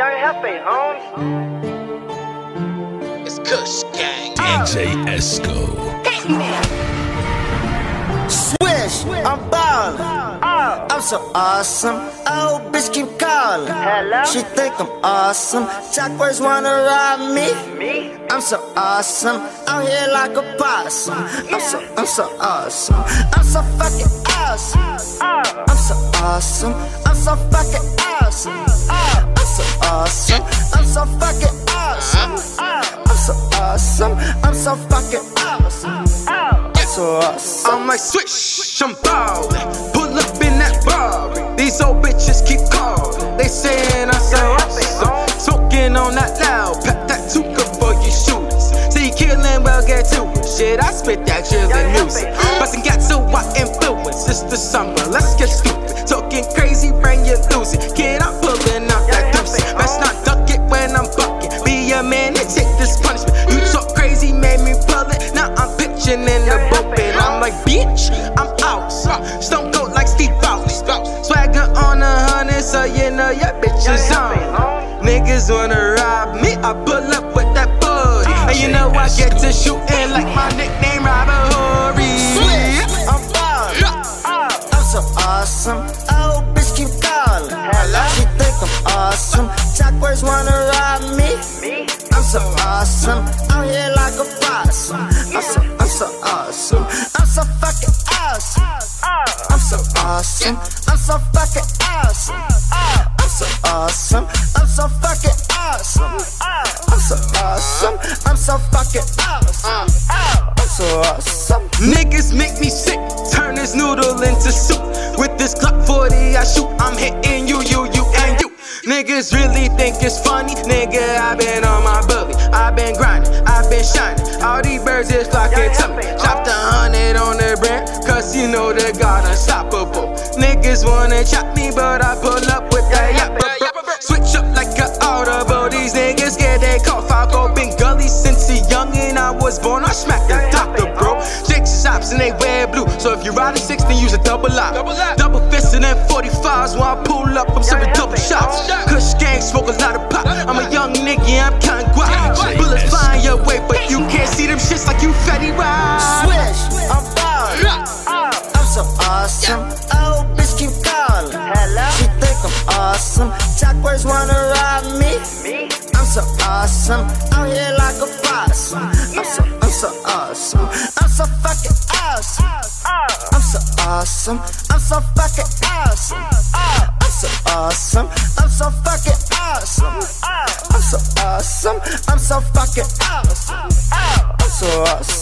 Cafe, Holmes. It's Kush Gang. Oh. DJ Esco. Swish, I'm ballin'. Oh. I'm so awesome. Oh, bitch keep calling. Hello? She think I'm awesome. Chakras wanna rob me. Me? I'm so awesome. Out here like a possum. I'm so, I'm so awesome. I'm so fucking awesome. Oh, I'm so awesome. I'm so fucking awesome. I'm I'm so. I'm like swish, I'm ballin'. Pull up in that bar. These old bitches keep calling. They saying I'm so awesome. Smoking on that loud, pack that tuka for you shooters. See, killin' well, get to it. Shit, I spit that chillin' music. Bustin' got so I influence. It's the summer, let's get stupid. I'm pitching in the bullpen. I'm like, bitch, I'm out. Stone cold like Steve Ballmer. Swagger on a hundred, so you know your bitch is on. Niggas wanna rob me, I pull up with that booty. Ah, and you know I get to shooting like my nickname Robert Horry. I'm ballin'. I'm so awesome. Awesome. I'm so fucking awesome. I'm so awesome. I'm so fucking awesome. I'm so awesome. I'm so fucking awesome. I'm so awesome. Niggas make me sick, turn this noodle into soup. With this Glock 40 I shoot, I'm hitting you, you, you, and you. Niggas really think it's funny, nigga. I been on my bully, I been grinding, I been shining. All these birds is flocking to me. Niggas wanna chop me, but I pull up with that yapper. Switch up like a audible. These niggas scared they cough. I've been gully since a youngin' I was born. I smacked the doctor, bro. Six shops and they wear blue. So if you ride a six, then use a double lock. Double fist and then 45s. When I pull up, I'm serving double shots. Kush gang, smoke a lot of pop. I'm a young nigga, I'm counting guap. Bullets flying your way, but you can't see them shits like you fatty ride. Swish, I'm ballin'. I'm so awesome. Awesome. Chakras wanna rob me. I'm so awesome. Out here like a possum. I'm so, I'm so awesome. I'm so fucking awesome. Oh, I'm so awesome. I'm so fucking awesome. I'm so awesome. I'm so fucking awesome. I'm so awesome. I'm so fucking awesome. I'm so awesome.